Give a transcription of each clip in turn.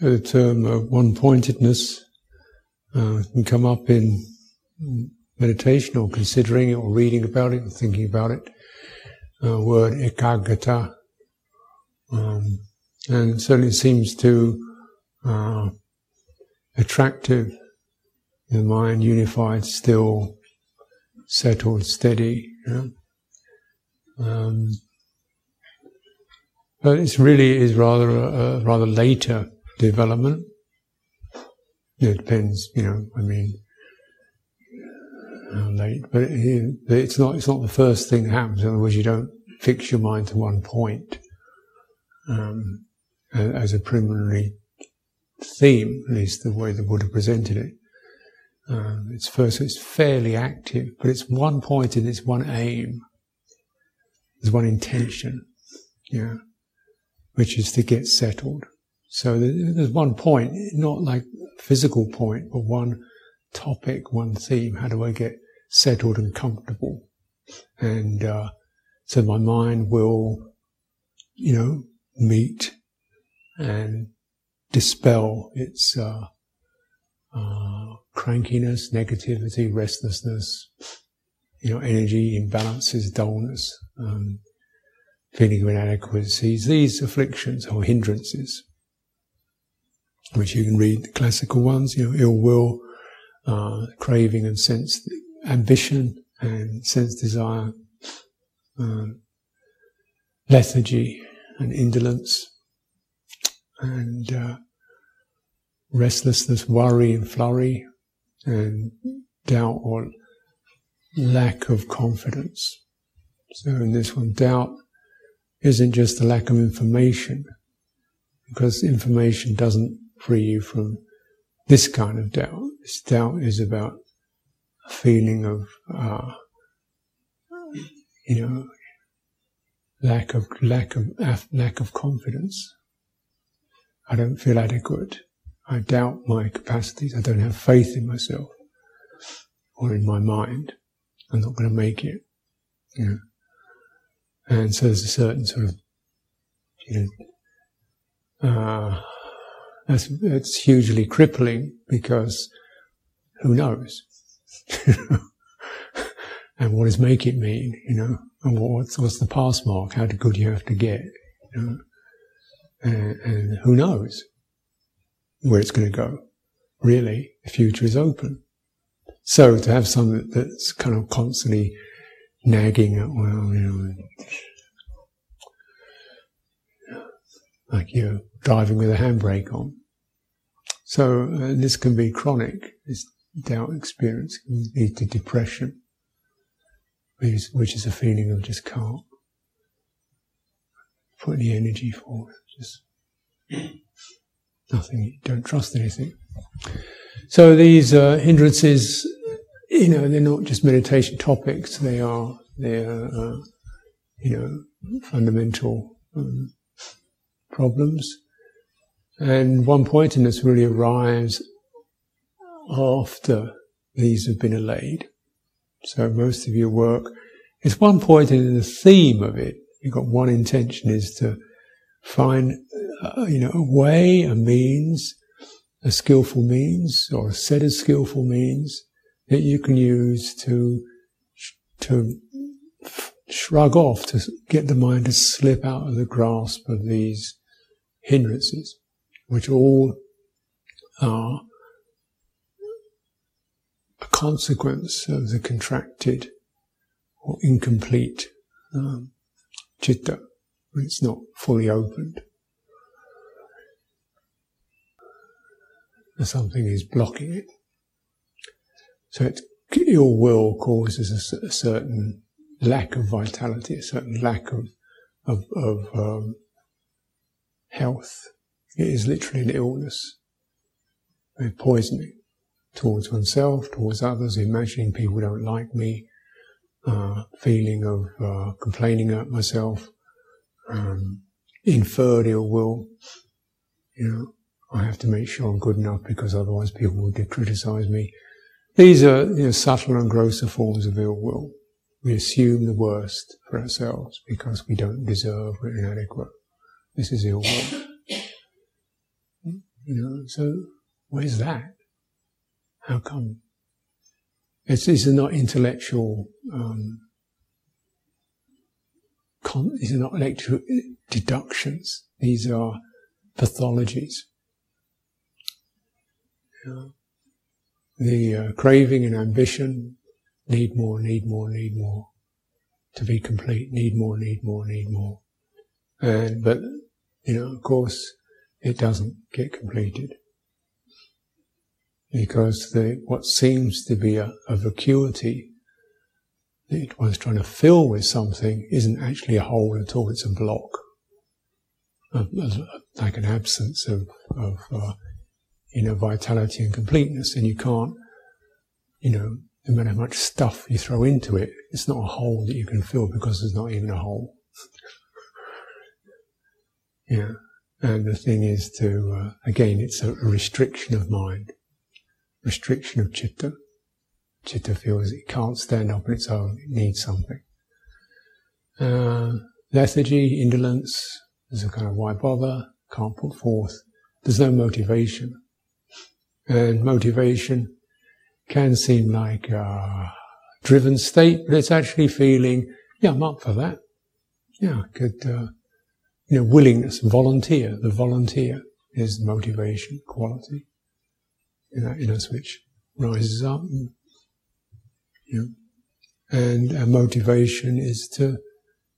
So the term uh, one-pointedness uh, can come up in meditation or considering it or reading about it or thinking about it. Uh, word ekaggata, um, and certainly seems to uh, attractive. The mind unified, still, settled, steady. You um, but it really is rather a, a rather later development. It depends, you know. I mean, how late, but it, it's not. It's not the first thing that happens. In other words, you don't fix your mind to one point um, as a preliminary theme, at least the way the Buddha presented it. Um, it's first, it's fairly active, but it's one point and it's one aim. There's one intention, yeah, which is to get settled. So there's one point, not like physical point, but one topic, one theme. How do I get settled and comfortable? And uh, so my mind will, you know, meet and dispel its uh, uh, crankiness, negativity, restlessness, you know, energy imbalances, dullness, um, feeling of inadequacies, these afflictions or hindrances, which you can read the classical ones, you know, ill will, uh, craving and sense ambition and sense desire, um, lethargy and indolence, and uh, restlessness, worry and flurry, and doubt or lack of confidence. So in this one, doubt isn't just a lack of information, because information doesn't free you from this kind of doubt. This doubt is about a feeling of, uh, you know, lack of lack of lack of confidence. I don't feel adequate. I doubt my capacities. I don't have faith in myself or in my mind. I'm not going to make it. You know? And so there's a certain sort of, you know, uh, that's, that's hugely crippling because who knows? and what does make it mean, you know? And what's, what's the pass mark? How good you have to get, you know? And, and who knows where it's going to go? Really, the future is open. So to have something that's kind of constantly nagging at, well, you know, like you're driving with a handbrake on. So uh, this can be chronic. This doubt experience can lead to depression, which is, which is a feeling of just can't put any energy forward. Just nothing. Don't trust anything. So these uh, hindrances, you know, they're not just meditation topics. They are they are uh, you know fundamental um, problems. And one pointedness really arrives after these have been allayed. So most of your work is one point in the theme of it. You've got one intention is to find, uh, you know, a way, a means, a skillful means, or a set of skillful means that you can use to to shrug off, to get the mind to slip out of the grasp of these hindrances, which all are a consequence of the contracted or incomplete um, when it's not fully opened. something is blocking it. So it's, ill will causes a, a, certain lack of vitality, a certain lack of of, of um, health. It is literally an illness, We're poisoning towards oneself, towards others, imagining people don't like me, uh, feeling of uh, complaining at myself, um, inferred ill will. You know, I have to make sure I'm good enough because otherwise people will criticize me. These are you know, subtle and grosser forms of ill will. We assume the worst for ourselves because we don't deserve, we're inadequate. This is ill will. You know, so where's that? How come? It's, these are not intellectual, um, con- these are not intellectual deductions. These are pathologies. You know, the uh, craving and ambition need more, need more, need more to be complete. Need more, need more, need more. And but you know, of course, it doesn't get completed because the, what seems to be a, a vacuity that one's trying to fill with something isn't actually a hole at all, it's a block. like an absence of, of uh, you know, vitality and completeness, and you can't, you know, no matter how much stuff you throw into it, it's not a hole that you can fill because there's not even a hole. yeah. And the thing is to, uh, again, it's a restriction of mind restriction of chitta. Chitta feels it can't stand up on its own, it needs something. Uh, lethargy, indolence, there's a kind of why bother, can't put forth. There's no motivation. And motivation can seem like a driven state, but it's actually feeling, yeah, I'm up for that. Yeah, good, uh, you know, willingness, volunteer. The volunteer is motivation quality in that inner switch rises up. And, you know, and our motivation is to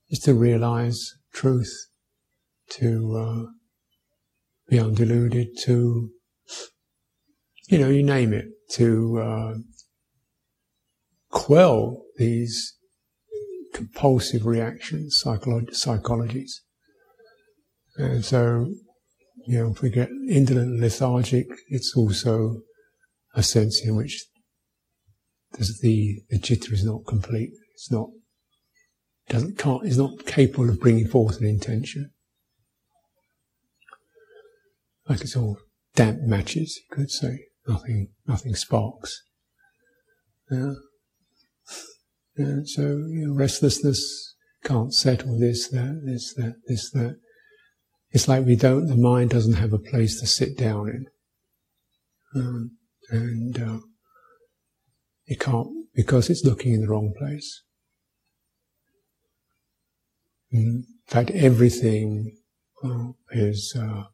is to realize truth, to uh, be undeluded, to you know, you name it, to uh, quell these compulsive reactions, psycholo- psychologies. And so you know, if we get indolent and lethargic, it's also a sense in which the, the chitta is not complete. It's not, doesn't, can't, is not capable of bringing forth an intention. Like it's all damp matches, you could say. Nothing, nothing sparks. Yeah. yeah so, you know, restlessness, can't settle this, that, this, that, this, that. It's like we don't, the mind doesn't have a place to sit down in. Um, and uh, it can't, because it's looking in the wrong place. In fact, everything uh, is uh,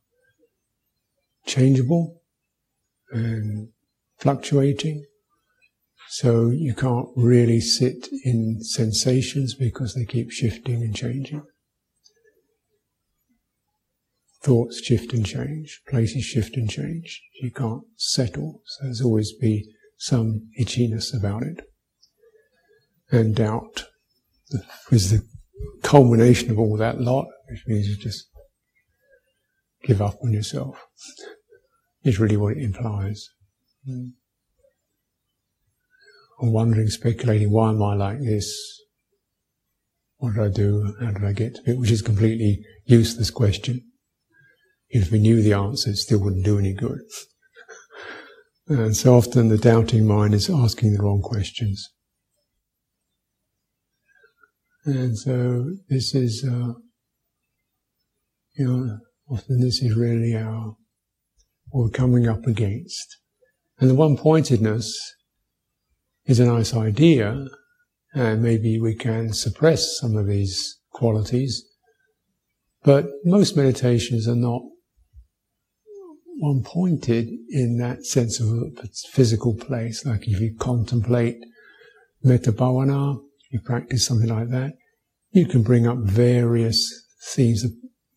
changeable and fluctuating. So you can't really sit in sensations because they keep shifting and changing. Thoughts shift and change, places shift and change. You can't settle, so there's always be some itchiness about it. And doubt is the culmination of all that lot, which means you just give up on yourself, is really what it implies. Mm. I'm wondering, speculating, why am I like this? What did I do? How did I get to it? Which is completely useless question. If we knew the answer, it still wouldn't do any good. and so often the doubting mind is asking the wrong questions. And so this is, uh, you know, often this is really our, what we're coming up against. And the one pointedness is a nice idea, and maybe we can suppress some of these qualities, but most meditations are not one pointed in that sense of a physical place. Like if you contemplate metta bhavana, you practice something like that, you can bring up various themes of,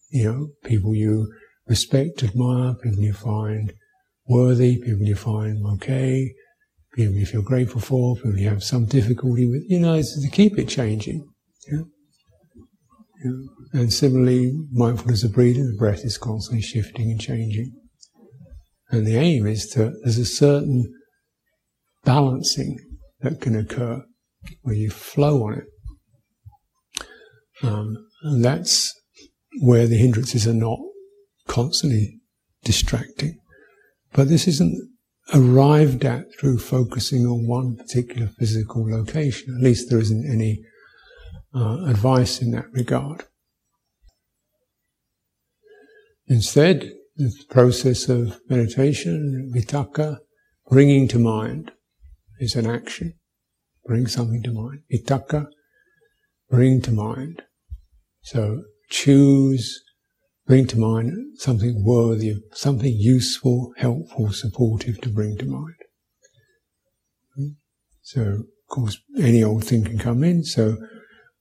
you know, people you respect, admire, people you find worthy, people you find okay, people you feel grateful for, people you have some difficulty with. You know, to keep it changing. Yeah. And similarly, mindfulness of breathing, the breath is constantly shifting and changing. And the aim is to, there's a certain balancing that can occur where you flow on it. Um, and that's where the hindrances are not constantly distracting. But this isn't arrived at through focusing on one particular physical location. At least there isn't any uh, advice in that regard. Instead, the process of meditation, vitakka, bringing to mind is an action. Bring something to mind. Vitakka, bring to mind. So choose, bring to mind something worthy, something useful, helpful, supportive to bring to mind. So, of course, any old thing can come in. So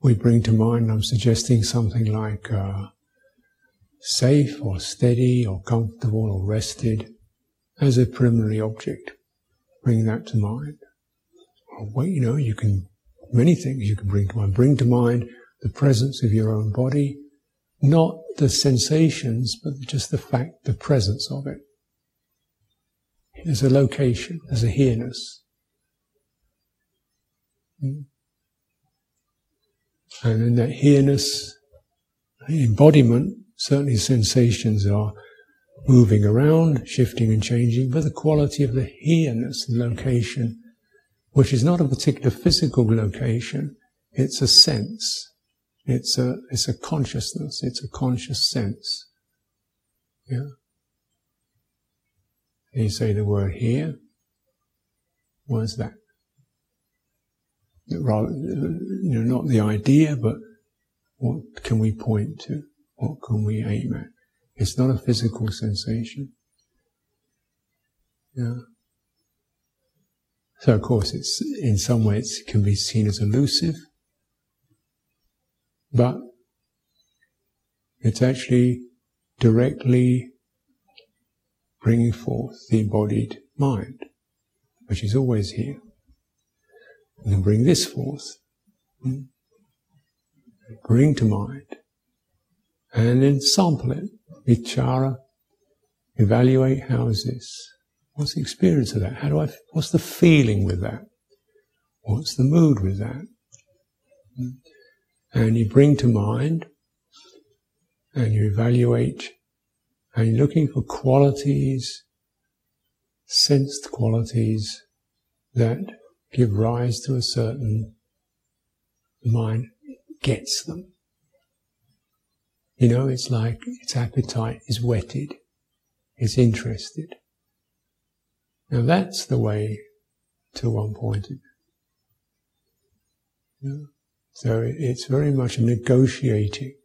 we bring to mind, I'm suggesting something like uh, safe or steady or comfortable or rested as a preliminary object. Bring that to mind. Or, well, you know, you can, many things you can bring to mind. Bring to mind the presence of your own body, not the sensations, but just the fact, the presence of it. There's a location, there's a here-ness. Hmm. And in that here-ness, embodiment, certainly sensations are moving around, shifting and changing, but the quality of the here-ness, the location, which is not a particular physical location, it's a sense. It's a, it's a consciousness, it's a conscious sense. Yeah. You say the word here. What is that? rather, you know, not the idea, but what can we point to? What can we aim at? It's not a physical sensation. Yeah. So of course it's, in some ways it can be seen as elusive, but it's actually directly bringing forth the embodied mind, which is always here. And bring this forth. Hmm? Bring to mind. And then sample it. Vichara. Evaluate how is this? What's the experience of that? How do I, what's the feeling with that? What's the mood with that? And you bring to mind and you evaluate and you're looking for qualities, sensed qualities that give rise to a certain mind gets them. You know, it's like its appetite is whetted, it's interested. Now that's the way to one. Yeah. So it's very much a negotiating.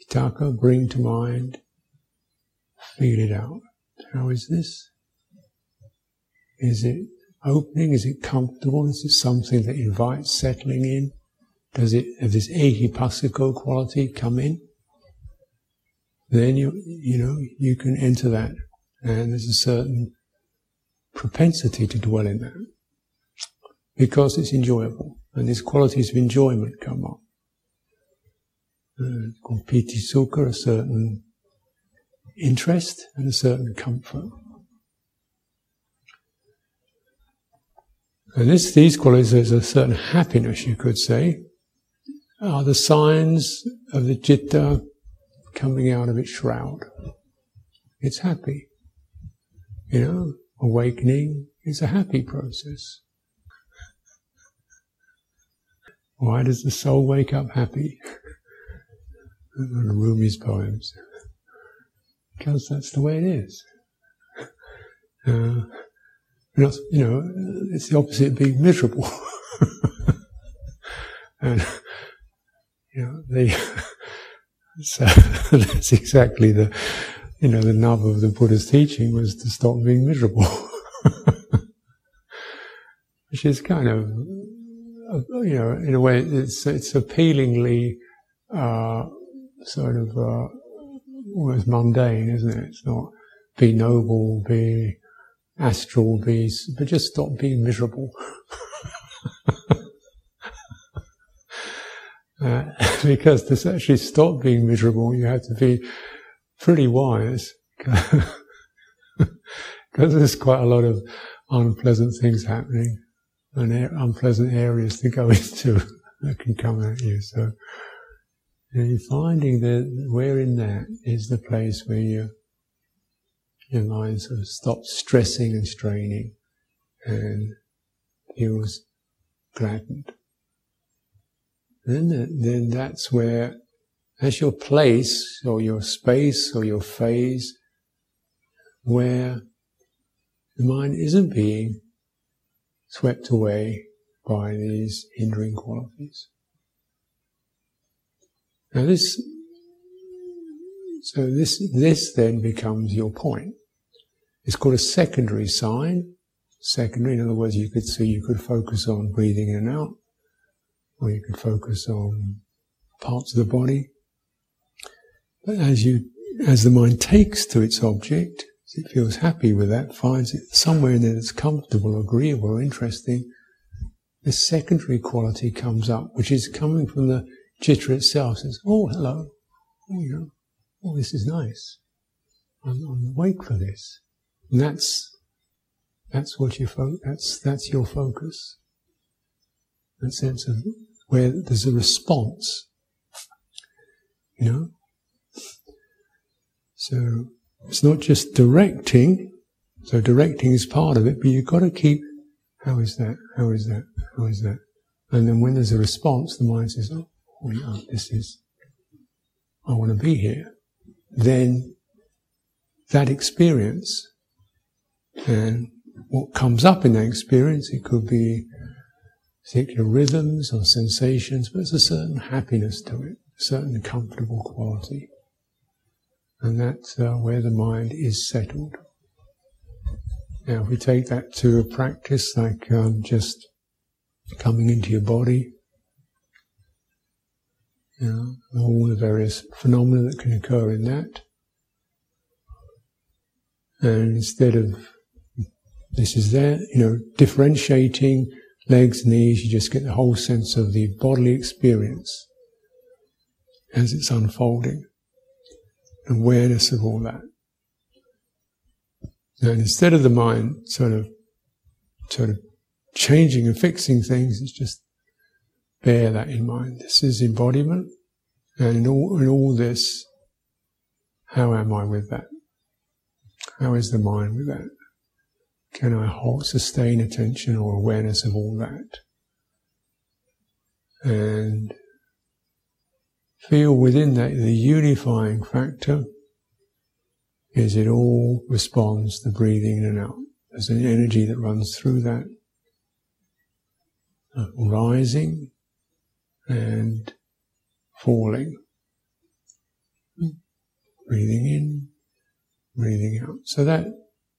Vitakka, bring to mind, feel it out. How is this? Is it opening? Is it comfortable? Is it something that invites settling in? Does it have this ehipassiko quality come in? Then you you know you can enter that, and there's a certain propensity to dwell in that because it's enjoyable, and these qualities of enjoyment come up. Uh, called piti sukha, a certain interest and a certain comfort. And this, these qualities, there's a certain happiness, you could say, are the signs of the citta coming out of its shroud. It's happy. You know, awakening is a happy process. Why does the soul wake up happy? Rumi's poems. Because that's the way it is. Uh, not, you know, it's the opposite of being miserable. and, you know, the, so that's exactly the, you know, the nub of the Buddha's teaching was to stop being miserable. Which is kind of, you know, in a way, it's, it's appealingly, uh, sort of, uh, almost mundane, isn't it? It's not be noble, be, astral be, but just stop being miserable. uh, because to actually stop being miserable, you have to be pretty wise. Because there's quite a lot of unpleasant things happening and unpleasant areas to go into that can come at you. So you're finding that where in that is the place where you your mind sort of stops stressing and straining and feels gladdened. Then, uh, then that's where, as your place or your space or your phase where the mind isn't being swept away by these hindering qualities. Now this, so this, this then becomes your point. It's called a secondary sign. Secondary, in other words, you could see, you could focus on breathing in and out, or you could focus on parts of the body. But as you, as the mind takes to its object, it feels happy with that, finds it somewhere in there that's comfortable, agreeable, interesting, this secondary quality comes up, which is coming from the chitta itself. Says, "Oh, hello, oh, you know, oh, this is nice. I'm, I'm awake for this." And that's that's what you fo- that's that's your focus. That sense of where there's a response. You know. So it's not just directing. So directing is part of it, but you've got to keep. How is that? How is that? How is that? And then when there's a response, the mind says, "Oh, oh yeah, this is. I want to be here." Then that experience and what comes up in that experience, it could be particular rhythms or sensations, but there's a certain happiness to it, a certain comfortable quality. And that's uh, where the mind is settled. Now, if we take that to a practice like um, just coming into your body, you know, all the various phenomena that can occur in that, and instead of this is there, you know, differentiating legs, knees, you just get the whole sense of the bodily experience as it's unfolding, awareness of all that. And instead of the mind sort of, sort of changing and fixing things, it's just bear that in mind. This is embodiment, and in all, in all this, how am I with that? How is the mind with that? Can I hold, sustain attention or awareness of all that? And feel within that the unifying factor is it all responds to breathing in and out. There's an energy that runs through that, uh, rising and falling. Breathing in, breathing out. So that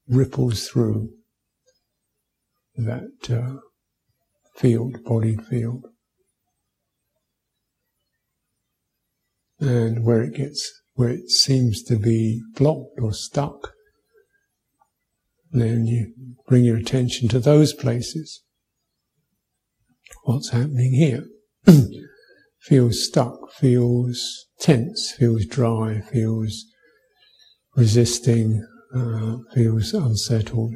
ripples through that uh, field, bodied field. And where it gets, where it seems to be blocked or stuck, then you bring your attention to those places. What's happening here? feels stuck, feels tense, feels dry, feels resisting, uh, feels unsettled.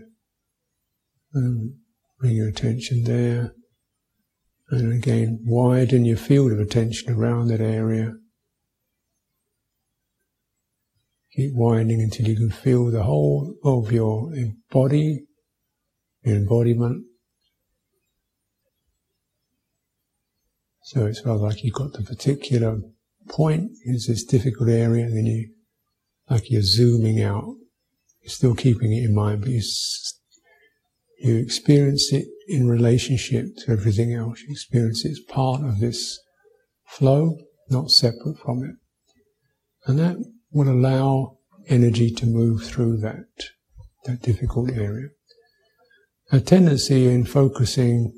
Um, Bring your attention there. And again, widen your field of attention around that area. Keep widening until you can feel the whole of your body, your embodiment. So it's rather like you've got the particular point, is this difficult area, and then you, like you're zooming out. You're still keeping it in mind, but you you experience it in relationship to everything else. You experience it as part of this flow, not separate from it. And that will allow energy to move through that, that difficult area. A tendency in focusing,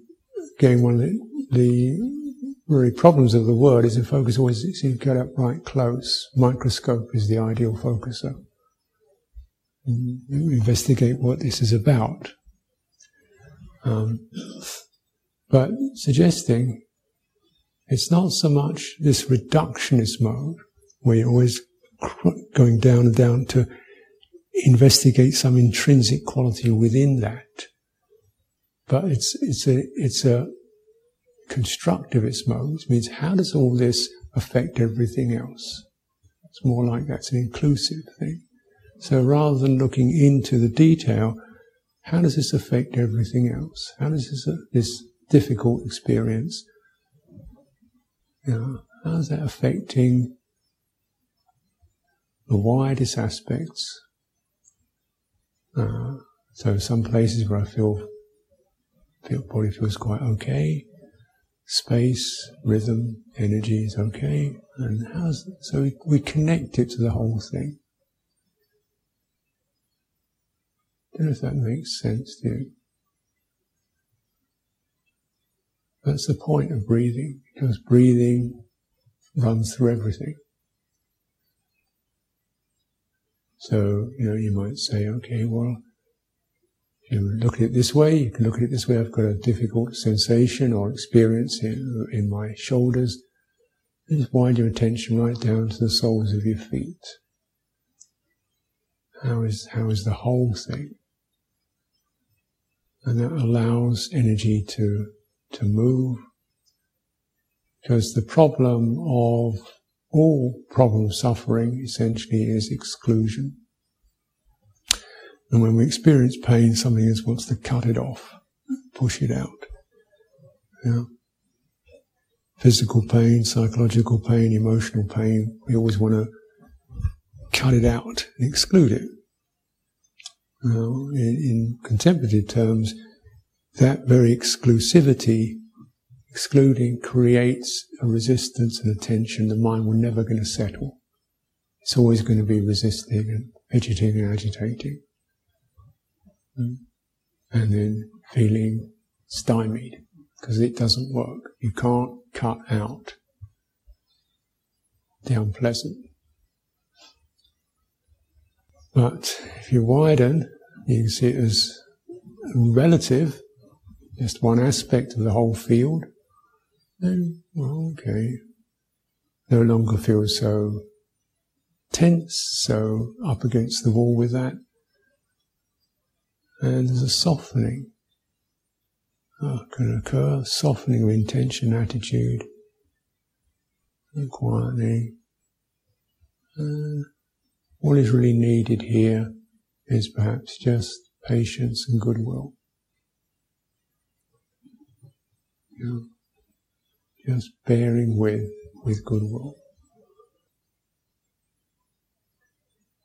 again, one of the, the very problems of the word is in focus always to get up right close. Microscope is the ideal focuser. Mm-hmm. And investigate what this is about. Um, but suggesting it's not so much this reductionist mode where you're always going down and down to investigate some intrinsic quality within that. But it's, it's a, it's a constructivist mode, which means how does all this affect everything else? It's more like that's an inclusive thing. So rather than looking into the detail, how does this affect everything else? How does this, uh, this difficult experience, you know, how is that affecting the widest aspects Uh, so some places where I feel, feel body feels quite okay, space, rhythm, energy is okay, and how's so we, we connect it to the whole thing. If that makes sense to you. That's the point of breathing, because breathing runs through everything. So, you know, you might say, okay, well, you look at it this way, you can look at it this way, I've got a difficult sensation or experience in, in my shoulders. Just wind your attention right down to the soles of your feet. How is, how is the whole thing? And that allows energy to, to move. Because the problem of all problem suffering essentially is exclusion. And when we experience pain, something else wants to cut it off, push it out. Yeah. Physical pain, psychological pain, emotional pain, we always want to cut it out and exclude it. Now, in, in contemplative terms, that very exclusivity, excluding, creates a resistance and a tension. The mind will never going to settle. It's always going to be resisting and fidgeting and agitating. Mm. And then feeling stymied because it doesn't work. You can't cut out the unpleasant. But if you widen, you can see it as relative, just one aspect of the whole field, then, well, okay, no longer feel so tense, so up against the wall with that. And there's a softening. Uh, can occur, softening of intention, attitude, and. Uh, what is really needed here is perhaps just patience and goodwill. Just bearing with with goodwill.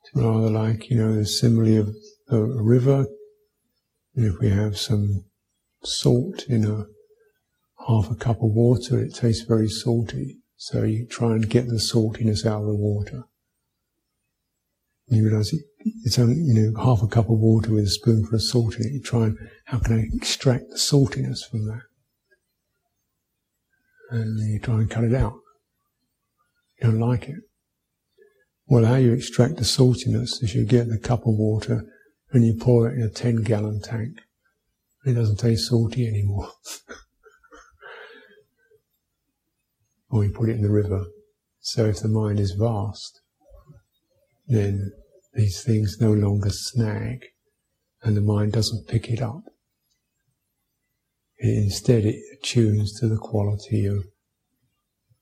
It's rather like, you know, the simile of a river if we have some salt in a half a cup of water, it tastes very salty. So you try and get the saltiness out of the water. And you realize it's only, you know, half a cup of water with a spoonful of salt in it. You try and, how can I extract the saltiness from that? And then you try and cut it out. You don't like it. Well, how you extract the saltiness is you get the cup of water and you pour it in a 10 gallon tank. It doesn't taste salty anymore. or you put it in the river. So if the mind is vast, then these things no longer snag and the mind doesn't pick it up. It, instead, it attunes to the quality of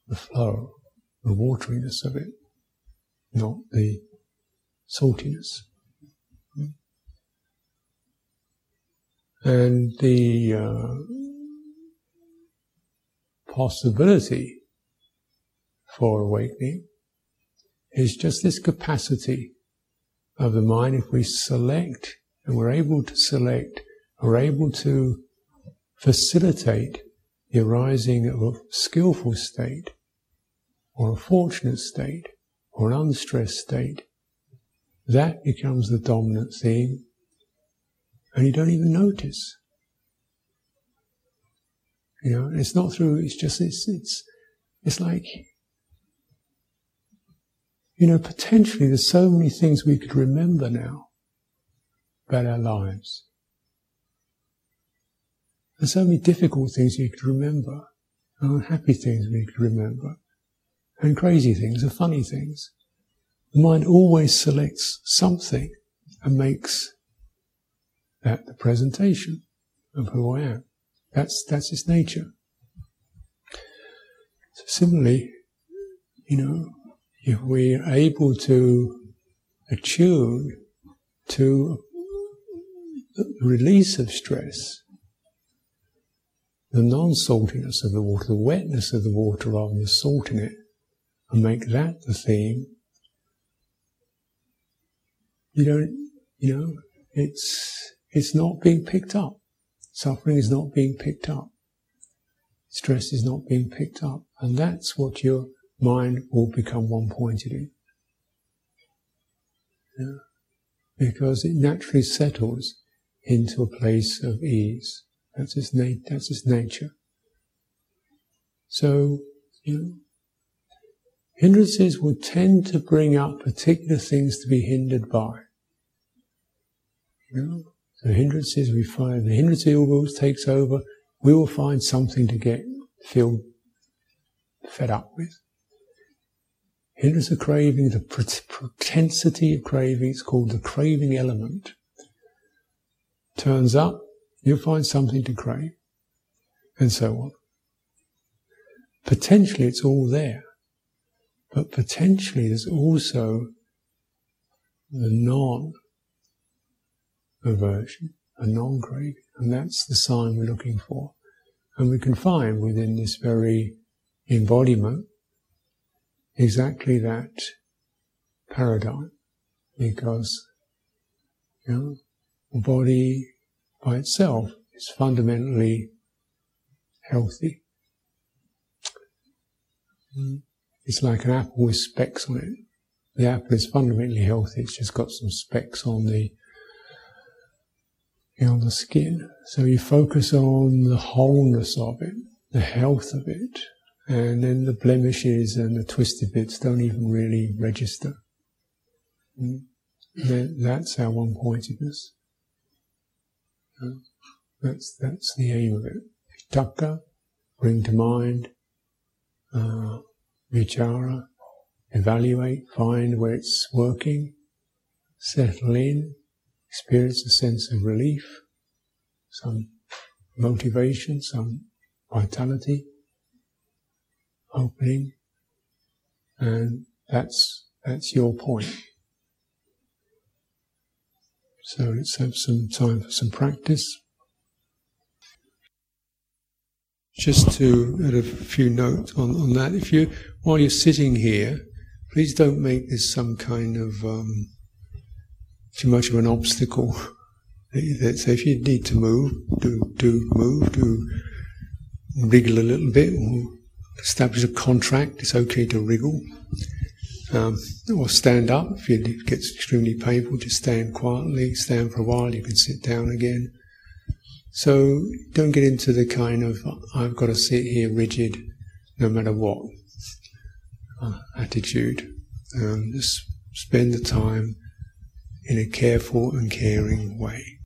the flow, the wateriness of it, not the saltiness. And the uh, possibility for awakening is just this capacity of the mind. If we select, and we're able to select, we're able to facilitate the arising of a skillful state, or a fortunate state, or an unstressed state, that becomes the dominant theme and you don't even notice. You know, it's not through, it's just, it's, it's, it's like, you know, potentially there's so many things we could remember now about our lives. There's so many difficult things you could remember, and unhappy things we could remember, and crazy things and funny things. The mind always selects something and makes that the presentation of who I am. That's, that's its nature. So similarly, you know, if we are able to attune to the release of stress, the non-saltiness of the water, the wetness of the water rather than the salt in it, and make that the theme, you don't, you know, it's, it's not being picked up. Suffering is not being picked up. Stress is not being picked up. And that's what your mind will become one pointed in. Yeah? Because it naturally settles into a place of ease. That's its, that's its nature. So, you know, hindrances will tend to bring up particular things to be hindered by. You know, the hindrances we find, the hindrance always takes over, we will find something to get, feel fed up with. Hindrance of craving, the propensity of craving, it's called the craving element. Turns up, you'll find something to crave, and so on. Potentially it's all there. But potentially there's also the non aversion, a non craving. And that's the sign we're looking for. And we can find within this very embodiment exactly that paradigm. Because, you know, the body by itself is fundamentally healthy. It's like an apple with specks on it. The apple is fundamentally healthy. It's just got some specks on the on the skin. So you focus on the wholeness of it, the health of it, and then the blemishes and the twisted bits don't even really register. Mm. That's our one-pointedness. That's that's the aim of it. Vitakka, bring to mind uh, vichara, evaluate, find where it's working, settle in, experience a sense of relief, some motivation, some vitality, opening, and that's that's your point. So let's have some time for some practice. Just to add a few notes on, on that, if you, while you're sitting here, please don't make this some kind of um, too much of an obstacle. So if you need to move, do do move, do wriggle a little bit, or establish a contract. It's okay to wriggle, um, or stand up if it gets extremely painful. Just stand quietly, stand for a while. You can sit down again. So don't get into the kind of I've got to sit here rigid no matter what uh, attitude. Um, just spend the time in a careful and caring way.